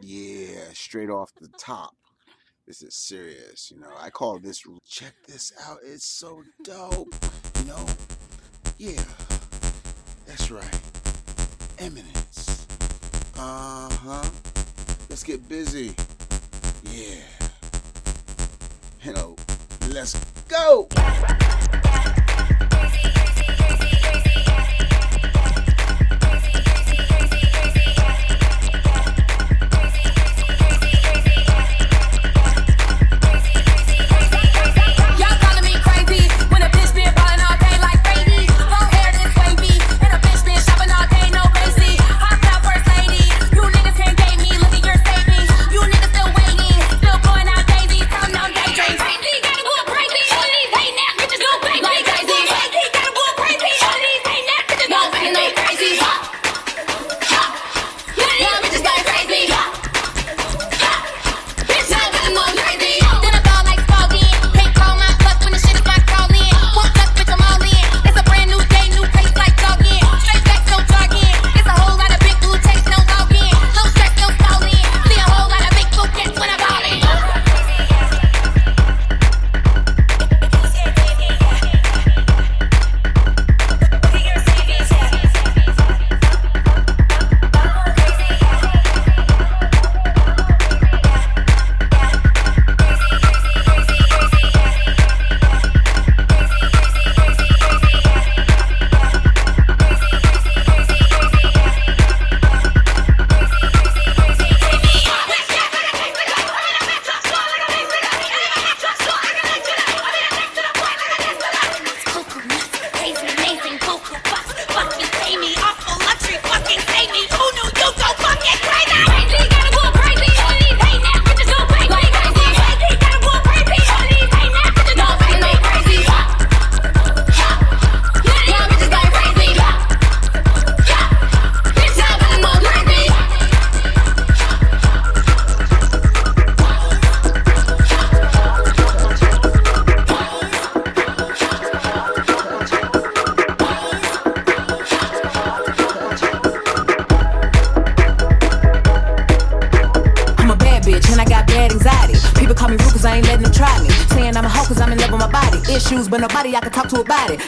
Yeah, straight off the top. This is serious, you know. I call this check this out. It's so dope. You know? Yeah. That's right. Eminence. Uh-huh. Let's get busy. Yeah. You know, let's go.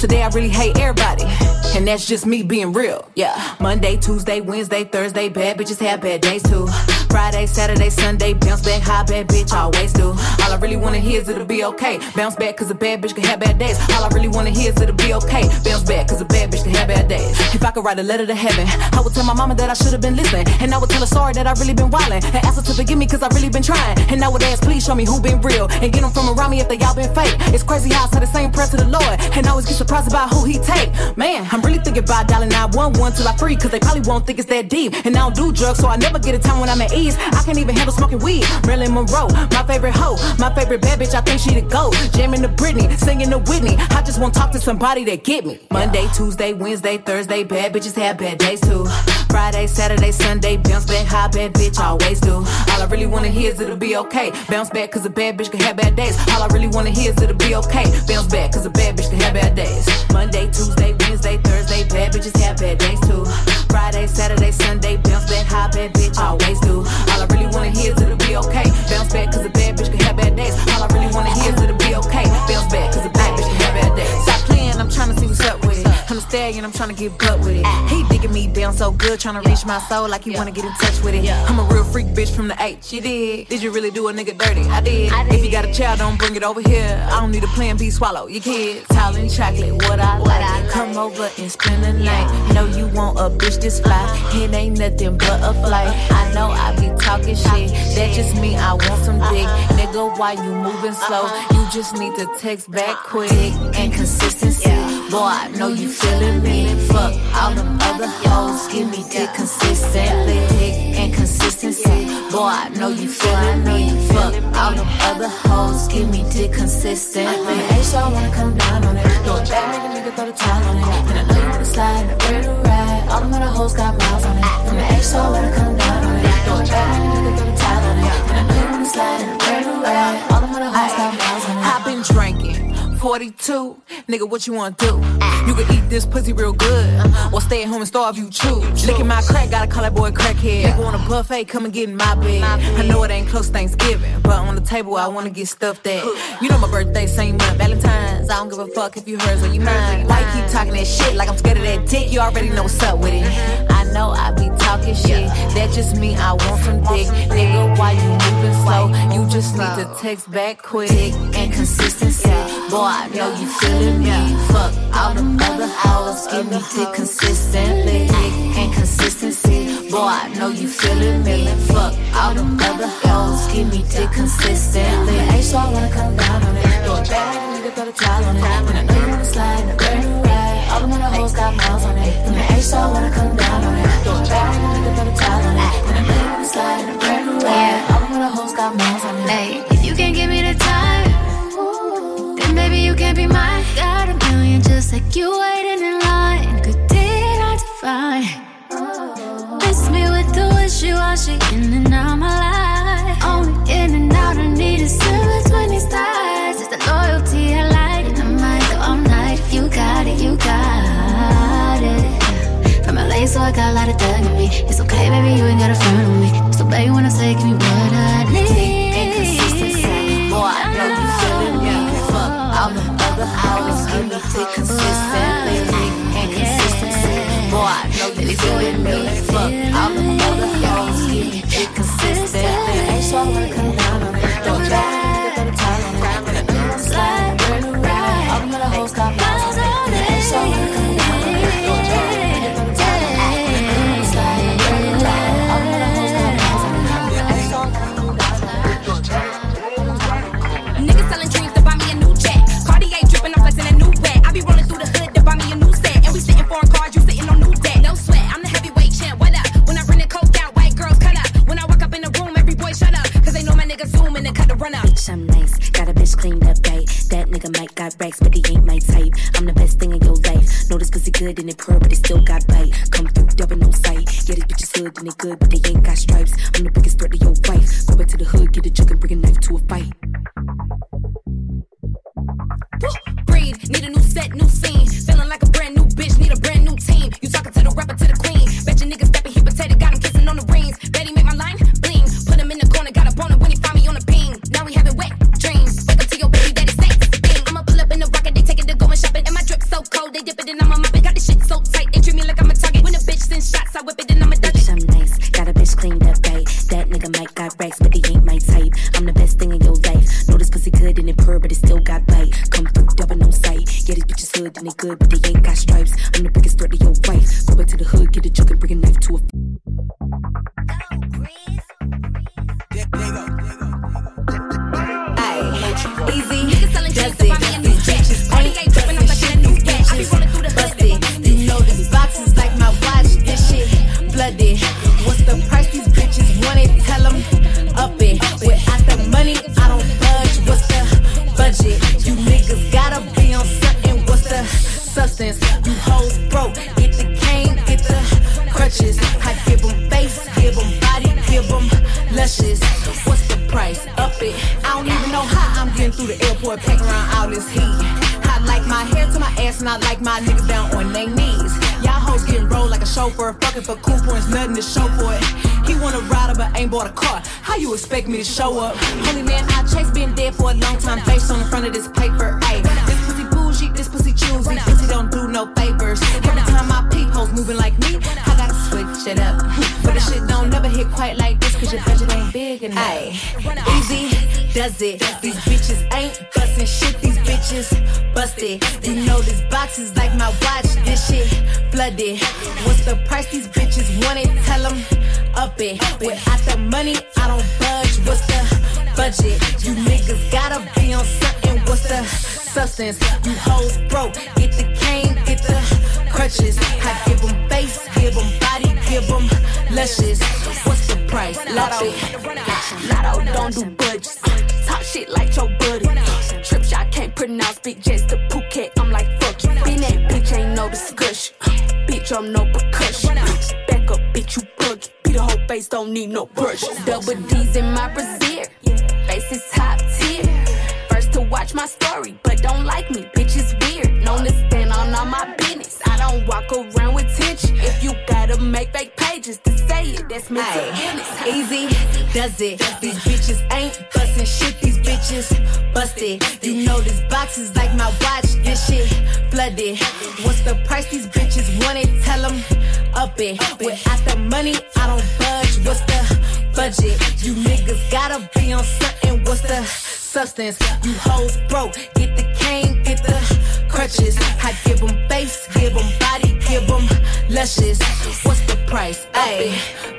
Today I really hate everybody. And that's just me being real. Yeah. Monday, Tuesday, Wednesday, Thursday, bad bitches have bad days too. Friday, Saturday, Sunday, bounce back, high bad bitch, always do. All I really wanna hear is it'll be okay. Bounce back, cause a bad bitch can have bad days. All I really wanna hear is it'll be okay. Bounce back, cause a bad bitch can have bad days. If I could write a letter to heaven, I would tell my mama that I should have been listening. And I would tell her sorry that I really been wildin'. And ask her to forgive me cause I really been trying. And I would ask, please show me who been real. And get them from around me if they all been fake. It's crazy how I say the same prayer to the Lord. And I always get surprised about who he take. Man, I'm really thinking about dialing 911 till I free. Cause they probably won't think it's that deep. And I don't do drugs, so I never get a time when I'm at ease. I can't even handle smoking weed. Marilyn Monroe, my favorite hoe. My favorite bad bitch, I think she the go. Jamming to Britney, singing to Whitney. I just want to talk to somebody that get me. Monday, Tuesday, Wednesday, Thursday, bad bitches have bad days too. Friday, Saturday, Sunday, bounce back, high bad bitch, always do. All I really wanna hear is it'll be okay. Bounce back, cause a bad bitch can have bad days. All I really wanna hear is it'll be okay. Bounce back, cause a bad bitch can have bad days. Monday, Tuesday, Wednesday, Thursday, bad bitches have bad days too. Friday, Saturday, Sunday, bounce back, high bad bitch, always do. Stallion, I'm trying to get butt with it. He digging me down so good, trying to reach my soul like he wanna get in touch with it. I'm a real freak bitch from the H. You did. Did you really do a nigga dirty? I did. If you got a child, don't bring it over here. I don't need a plan B, swallow your kid. Tall and chocolate, what I like. Come over and spend the night. Know you want a bitch this fly. It ain't nothing but a flight. I know I be talking shit. That just mean I want some uh-huh. dick. Nigga, why you moving slow? Uh-huh. You just need to text back uh-huh. quick and consistency. Boy, I know you feeling me. Fuck all them other hoes. Give me dick consistently. Dick and consistency. Boy, I know you feeling me. Fuck all them other hoes. Give me dick consistently. Hey, so I wanna come down on it. Throw it back, make a nigga throw the towel on it. And I know you wanna slide, ready to ride. All of my hoes got miles on it. Ah. From the so when I come down on it. Throw it back, nigga, throw the towel on it. And I know you wanna slide in a brand new ride. All the mother hoes ah. got miles on it. I've 42. Nigga, what you wanna do? You can eat this pussy real good, or stay at home and starve you choose. Licking my crack, gotta call that boy crackhead. Nigga want a buffet, come and get in my bed. I know it ain't close Thanksgiving, but on the table I wanna get stuffed at. You know my birthday, same month, Valentine's. I don't give a fuck if you hers or you mine. Why you keep talking that shit like I'm scared of that dick? You already know what's up with it. Know I be talking shit, that just mean I want some dick. Nigga, why you moving slow? You just need to text back quick and consistency. Boy, I know you feeling me. Fuck all the other hoes, give me dick consistently. And consistency. Boy, I know you feeling me. Fuck all the other hoes, give me dick consistently. Ain't so I wanna come down on it. Throw it back, nigga, throw the towel on it. And I know you wanna slide in new ride. All the hoes got miles on it. In and out my life. Only in and out, I need a silver between these. It's the loyalty I like, I you got it, you got it. From LA, so I got a lot of thug in me. It's okay, baby, you ain't got a friend with me. So, baby, when I say, give me what run up. Bitch, I'm nice. Got a bitch cleaned up right. That nigga might got racks, but he ain't my type. I'm the best thing in your life. Know this pussy good and it purr, but it still got bite. Come through, double no sight. Yeah, these bitches hood and they good, but they ain't got stripes. I'm the biggest threat to your wife. Go back to the hood, get a jug and bring a knife to a fight. Breathe, need a new set, new scene. Feeling like a brand new bitch, need a brand new team. You talking to the rapper, chauffeur, fucking for cool points, nothing to show for it. He want a rider, but ain't bought a car. How you expect me to show up? Only man I chase been dead for a long time, face on the front of this paper. Ayy, this pussy bougie, this pussy choosy, pussy don't do no favors. Every time my peep hoes moving like me, I gotta switch it up. But the shit don't never hit quite like this, cause your budget ain't big enough. Ayy, easy does it. These bitches ain't bustin' shit, these bitches busted. You know this box is like my watch, this shit flooded. What's the price these bitches want it? Tell 'em up it. Without the money, I don't budge. What's the budget? You niggas gotta be on something. What's the substance? You hoes broke. Get the cane, get the crutches. I give 'em face, give 'em body, give 'em luscious. What's the price? Latto. Latto don't do budgets. Talk shit like your buddy. Trip shot can't pronounce big jets to Phuket. I'm like fuck you. Been that bitch ain't no discussion. Bitch I'm no percussion. Back up, bitch, you buggy. Beat the whole face, don't need no brush. Double D's in my brazier. face is top tier. First to watch my story, but don't like me, bitch walk around with tension. If you gotta make fake pages to say it, that's mental illness. Easy does it. These bitches ain't busting shit. These bitches busted. You know this box is like my watch. This shit flooded. What's the price these bitches want it? Tell them up it. Without the money, I don't budge. What's the budget? You niggas gotta be on something. What's the substance? You hoes broke. Get the cane, get the crutches. I give them face, give them body, give them luscious. What's the price? Ayy,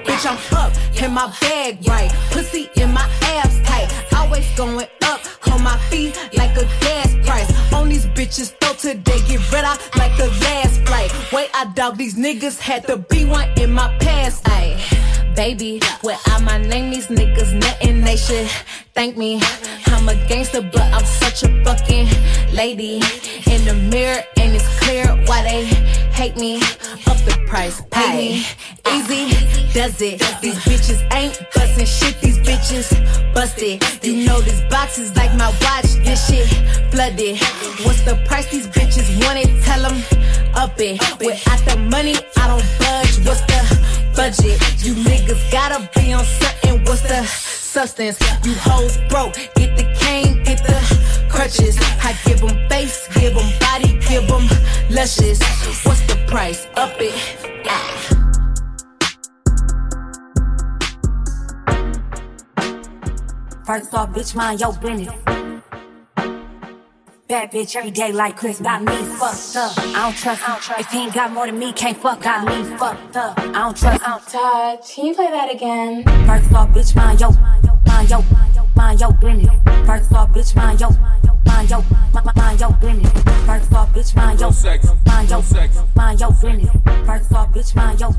bitch, I'm up in my bag right. Pussy in my abs tight. Always going up on my feet like a gas price. On these bitches, throw today, get rid of like the last flight. Wait, I doubt these niggas had to be one in my past. Ayy. Baby, without my name, these niggas nothing. They should thank me. I'm a gangster, but I'm such a fucking lady. In the mirror, and it's clear why they hate me. Up the price, pay me. Easy does it. These bitches ain't busting shit. These bitches busted. You know this box is like my watch. This shit flooded. What's the price these bitches want it? Tell them up it. Without the money, I don't budge. What's the budget? You niggas gotta be on something. What's the substance? You hoes broke. Get the cane, get the crutches. I give them face, give them body, give them luscious. What's the price? Up it. Ah. First off, bitch, mind your business. Bad bitch every day like Chris got me fucked up. I don't trust him. If he ain't got more than me, can't fuck. Got me fucked up. I don't trust him. Touch. Can you play that again? First off, bitch, mind your, mind your, mind your business. First off, bitch, mind your, mind your, mind mind your business. First off, bitch, mind your, mind your, mind your business. First off, bitch, mind your.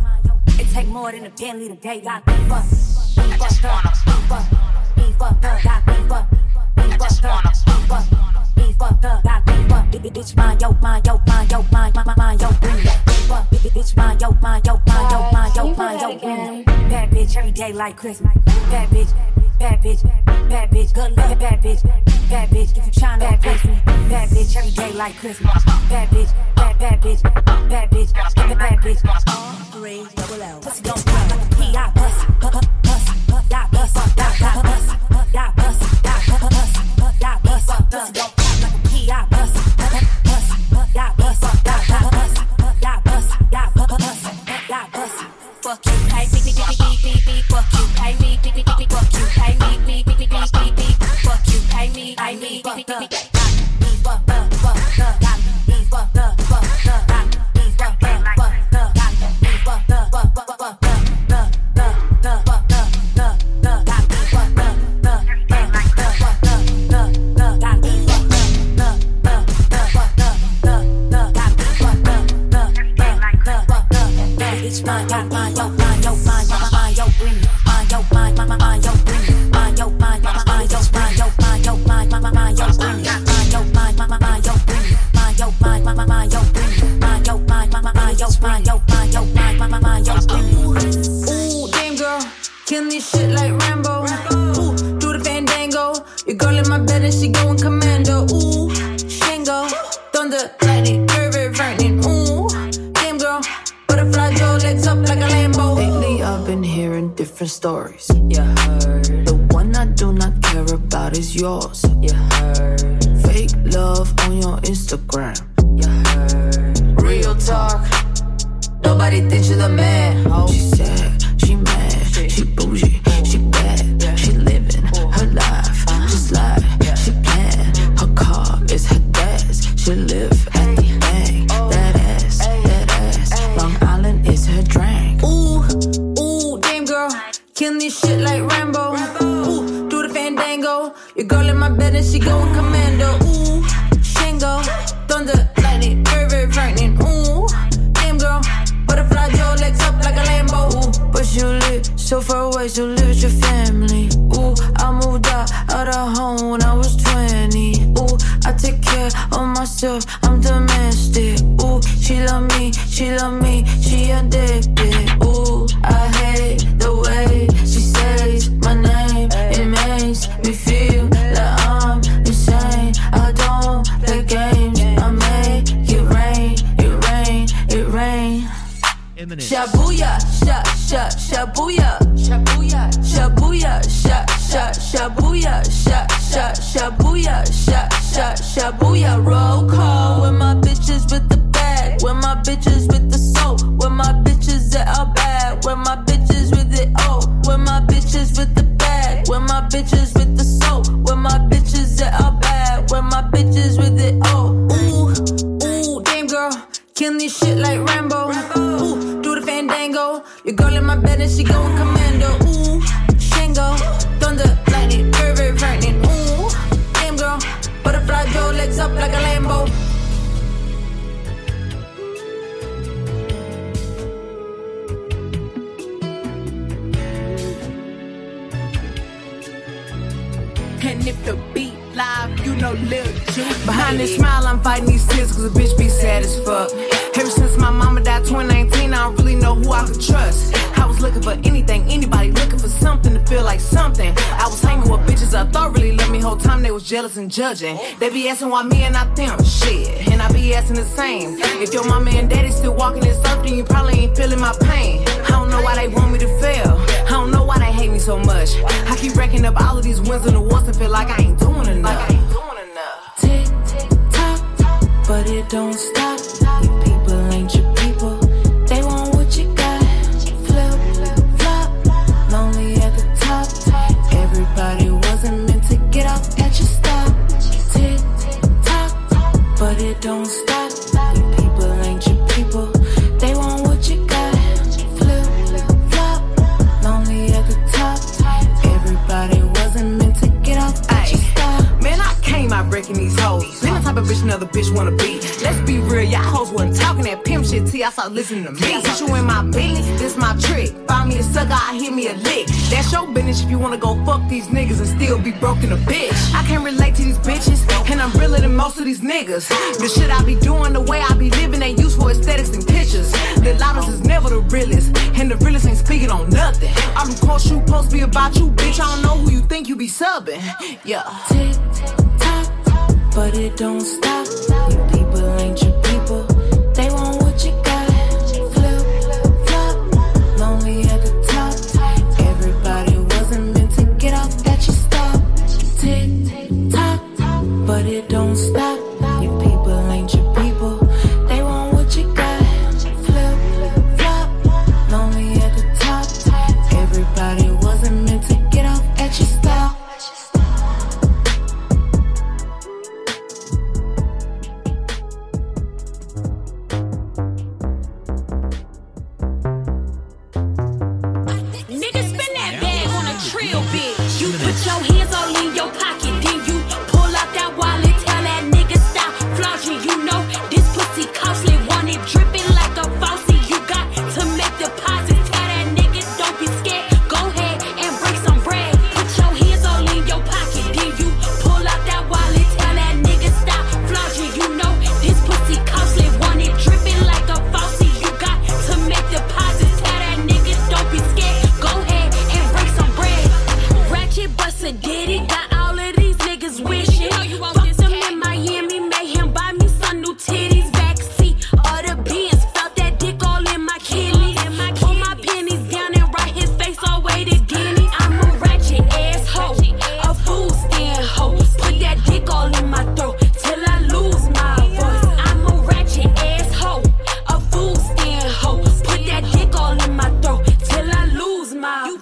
It take more than a Bentley to pay. Got me fucked. Me fucked up. Me fucked. Me fucked up. Got me fucked. Me fucked up. Me fucked. Me fucked up. Got me fucked. Bitch, mind your, mind your, mind your, mind, mind, mind business. Fuck, bitch, mind your, mind your, mind your, mind your, mind your business. Bad bitch every day like Christmas. Bad bitch, bad bitch, bad bitch, good looking bad bitch, bad bitch. If you tryna bad bitch bad bitch every day like Christmas. Bad bitch, bad bad bitch, bad bitch, bad bitch. Three double L. Pussy don't like a P. I different stories. You heard. The one I do not care about is yours. You heard. Fake love on your Instagram. You heard. Real talk. Nobody thinks you're the man. Oh. She said so far shabuya, sha sha shabuya, sha sha shabuya, sha sha shabuya. Roll call And if the beat live, you know Lil J. Behind this smile, I'm fighting these tears cause a bitch be sad as fuck. Ever since my mama died 2019, I don't really know who I could trust. I was looking for anything, anybody looking for something to feel like something. I was hanging with bitches I thought really loved me, whole time they was jealous and judging. They be asking why me and not them, shit. And I be asking the same. If your mama and daddy still walking this earth, then you probably ain't feeling my pain. I don't know why they want me to fail. So much. I keep racking up all of these wins and awards and feel like I ain't doing enough. Tick, tick, tock, but it don't stop. A lick. That's your business if you wanna go fuck these niggas and still be broken a bitch. I can't relate to these bitches, and I'm realer than most of these niggas. The shit I be doing, the way I be living, ain't used for aesthetics and pictures. The loudest is never the realest, and the realest ain't speaking on nothing. I'm the course you to be about you, bitch. I don't know who you think you be subbing. Yeah. Tick, tock, but it don't stop. You people ain't your people. They want what you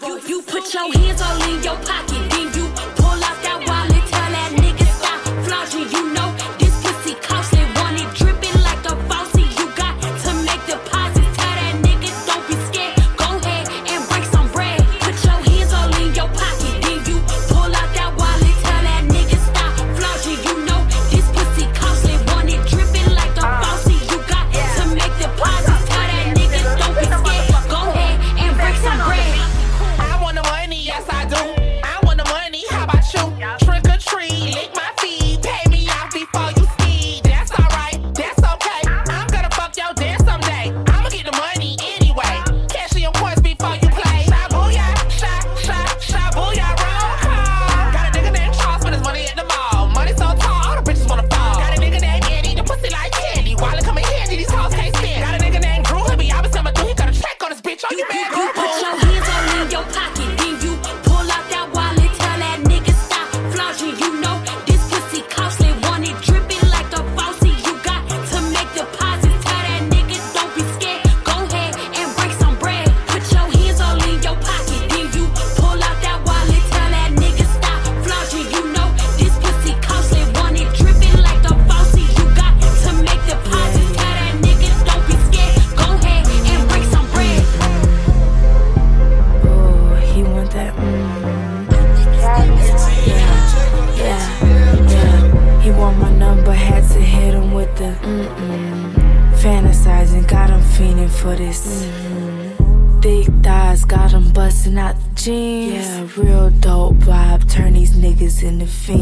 You, you put your hands all in your pocket. Niggas